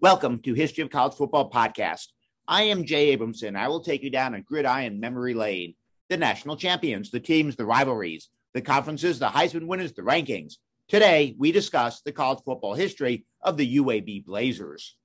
Welcome to History of College Football Podcast. I am Jay Abramson. I will take you down a gridiron memory lane. The national champions, the teams, the rivalries, the conferences, the Heisman winners, the rankings. Today, we discuss the college football history of the UAB Blazers.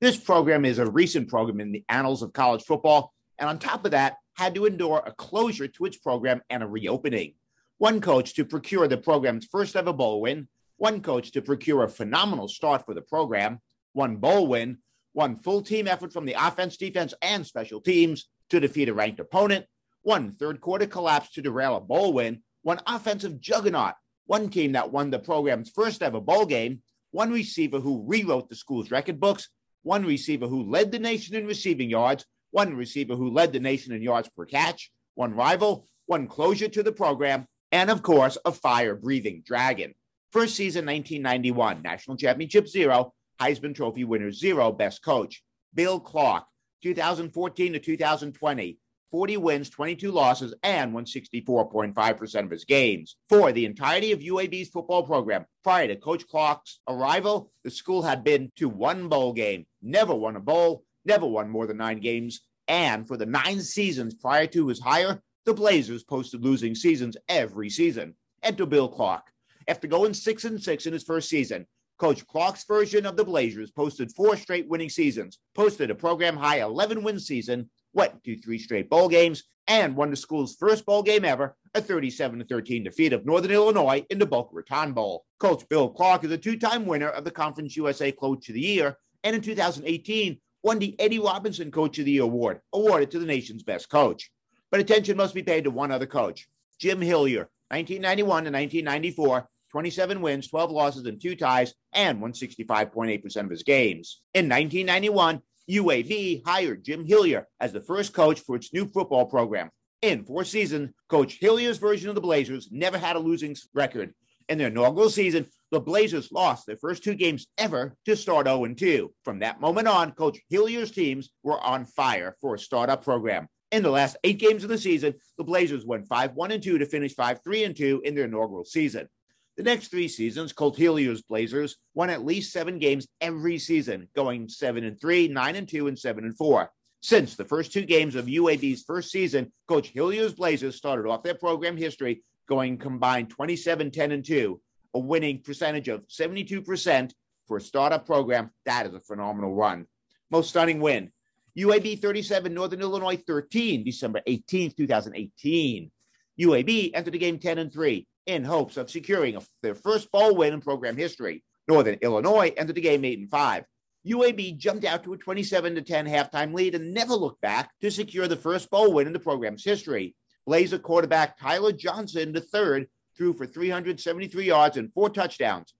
This program is a recent program in the annals of college football, and on top of that, had to endure a closure to its program and a reopening. One coach to procure the program's first ever bowl win, one coach to procure a phenomenal start for the program, one bowl win, one full team effort from the offense, defense, and special teams to defeat a ranked opponent, one third quarter collapse to derail a bowl win, one offensive juggernaut, one team that won the program's first ever bowl game, one receiver who rewrote the school's record books, one receiver who led the nation in receiving yards, one receiver who led the nation in yards per catch, one rival, one closure to the program, and of course, a fire breathing dragon. First season 1991, national championship zero, Heisman Trophy winner zero, best coach. Bill Clark, 2014 to 2020, 40 wins, 22 losses, and won 64.5% of his games. For the entirety of UAB's football program, prior to Coach Clark's arrival, the school had been to one bowl game, never won a bowl, never won more than nine games. And for the nine seasons prior to his hire, the Blazers posted losing seasons every season. Enter Bill Clark. After going six and six in his first season, Coach Clark's version of the Blazers posted four straight winning seasons, posted a program high 11 win season, went to three straight bowl games, and won the school's first bowl game ever, a 37 13 defeat of Northern Illinois in the Boca Raton Bowl. Coach Bill Clark is a two time winner of the Conference USA Coach of the Year, and in 2018 won the Eddie Robinson Coach of the Year award, awarded to the nation's best coach. But attention must be paid to one other coach, Jim Hilyer, 1991 to 1994 27 wins, 12 losses, and two ties, and won 65.8% of his games. In 1991, UAB hired Jim Hilyer as the first coach for its new football program. In four seasons, Coach Hilyer's version of the Blazers never had a losing record. In their inaugural season, the Blazers lost their first two games ever to start 0 2. From that moment on, Coach Hilyer's teams were on fire for a startup program. In the last eight games of the season, the Blazers went 5 1 2 to finish 5 3 2 in their inaugural season. The next three seasons, Colt Blazers won at least seven games every season, going seven and three, nine and two, and seven and four. Since the first two games of UAB's first season, Coach Hilyer's Blazers started off their program history going combined 27, 10, and 2, a winning percentage of 72% for a startup program. That is a phenomenal run. Most stunning win. UAB 37, Northern Illinois 13, December 18th, 2018. UAB entered the game 10 and 3 in hopes of securing their first bowl win in program history. Northern Illinois entered the game 8 and 5. UAB jumped out to a 27 to 10 halftime lead and never looked back to secure the first bowl win in the program's history. Blazer quarterback Tyler Johnson, the third, threw for 373 yards and four touchdowns.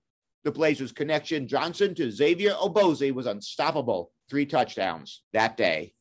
The Blazers' connection Johnson to Xavier Ubosi was unstoppable, three touchdowns that day.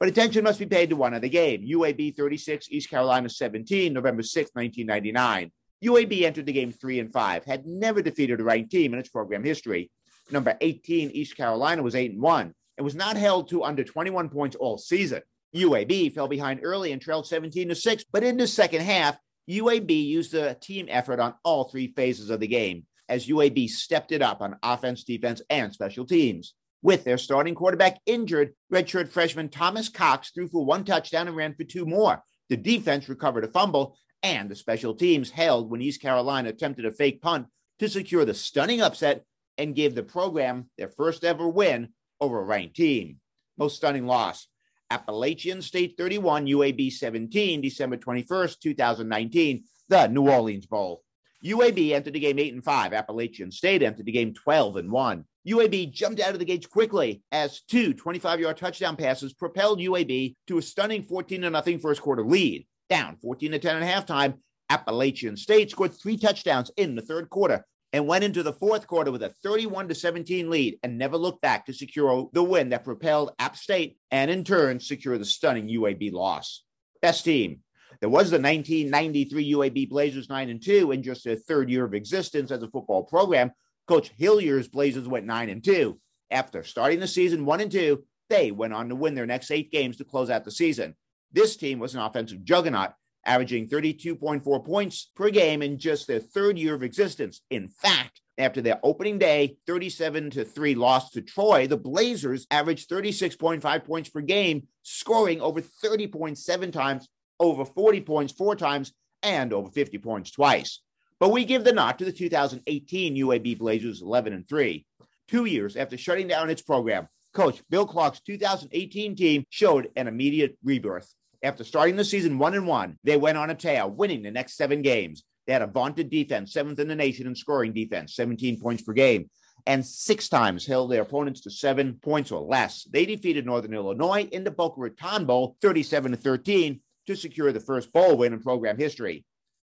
But attention must be paid to one other game UAB 36, East Carolina 17, November 6, 1999. UAB entered the game three and five, had never defeated a ranked team in its program history. Number 18, East Carolina, was 8 and 1 and was not held to under 21 points all season. UAB fell behind early and trailed 17 to 6, but in the second half, UAB used a team effort on all three phases of the game as UAB stepped it up on offense, defense, and special teams. With their starting quarterback injured, redshirt freshman Thomas Cox threw for one touchdown and ran for two more. The defense recovered a fumble and the special teams held when East Carolina attempted a fake punt to secure the stunning upset and gave the program their first ever win over a ranked team. Most stunning loss Appalachian State 31, UAB 17, December 21st, 2019, the New Orleans Bowl. UAB entered the game 8 and 5. Appalachian State entered the game 12 and 1. UAB jumped out of the gates quickly as two 25 yard touchdown passes propelled UAB to a stunning 14 0 first quarter lead. Down 14 to 10 at halftime, Appalachian State scored three touchdowns in the third quarter and went into the fourth quarter with a 31 to 17 lead and never looked back to secure the win that propelled App State and in turn secure the stunning UAB loss. Best team. There was the 1993 UAB Blazers 9 and 2 in just their third year of existence as a football program. Coach Hilyer's Blazers went 9 and 2. After starting the season 1 and 2, they went on to win their next 8 games to close out the season. This team was an offensive juggernaut averaging 32.4 points per game in just their third year of existence. In fact, after their opening day 37 to 3 loss to Troy, the Blazers averaged 36.5 points per game, scoring over 30.7 times, over 40 points four times, and over 50 points twice. But we give the nod to the 2018 UAB Blazers 11 and 3. Two years after shutting down its program, coach Bill Clark's 2018 team showed an immediate rebirth. After starting the season one and one, they went on a tear, winning the next seven games. They had a vaunted defense, seventh in the nation in scoring defense, 17 points per game, and six times held their opponents to seven points or less. They defeated Northern Illinois in the Boca Raton Bowl, 37 to 13, to secure the first bowl win in program history.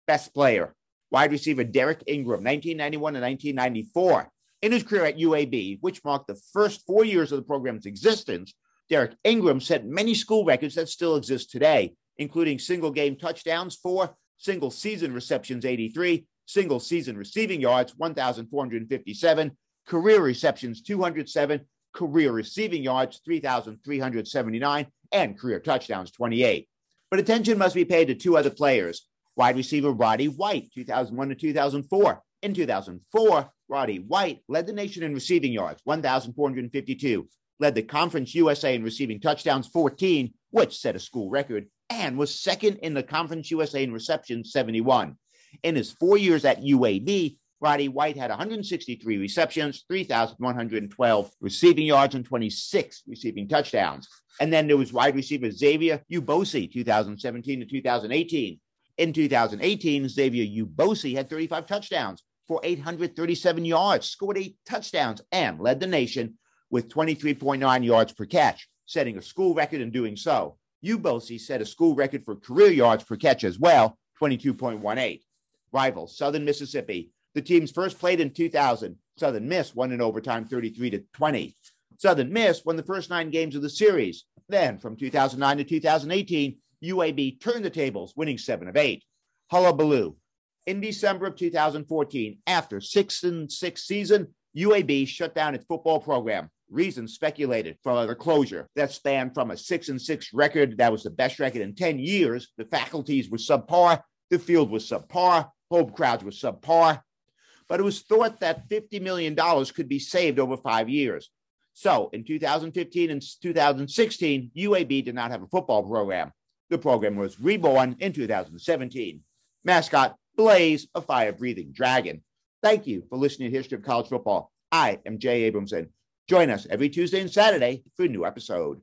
Best player, wide receiver Derek Ingram, 1991 to 1994. In his career at UAB, which marked the first four years of the program's existence, Derek Ingram set many school records that still exist today, including single game touchdowns, four, single season receptions, 83, single season receiving yards, 1,457, career receptions, 207, career receiving yards, 3,379, and career touchdowns, 28. But attention must be paid to two other players wide receiver Roddy White, 2001 to 2004. In 2004, Roddy White led the nation in receiving yards, 1,452, led the Conference USA in receiving touchdowns 14, which set a school record, and was second in the Conference USA in reception 71. In his four years at UAB, Roddy White had 163 receptions, 3,112 receiving yards, and 26 receiving touchdowns. And then there was wide receiver Xavier Ubosi, 2017 to 2018. In 2018, Xavier Ubosi had 35 touchdowns for 837 yards, scored eight touchdowns, and led the nation with 23.9 yards per catch, setting a school record in doing so. Ubosi set a school record for career yards per catch as well, 22.18. Rival Southern Mississippi. The teams first played in 2000. Southern Miss won in overtime 33 to 20. Southern Miss won the first nine games of the series. Then from 2009 to 2018, UAB turned the tables, winning seven of eight. Hullabaloo. In December of 2014, after six and six season, UAB shut down its football program reasons speculated for the closure that spanned from a six and six record that was the best record in 10 years. The faculties were subpar, the field was subpar, home crowds were subpar. But it was thought that $50 million could be saved over five years. So in 2015 and 2016, UAB did not have a football program. The program was reborn in 2017. Mascot Blaze, a fire breathing dragon. Thank you for listening to History of College Football. I am Jay Abramson. Join us every Tuesday and Saturday for a new episode.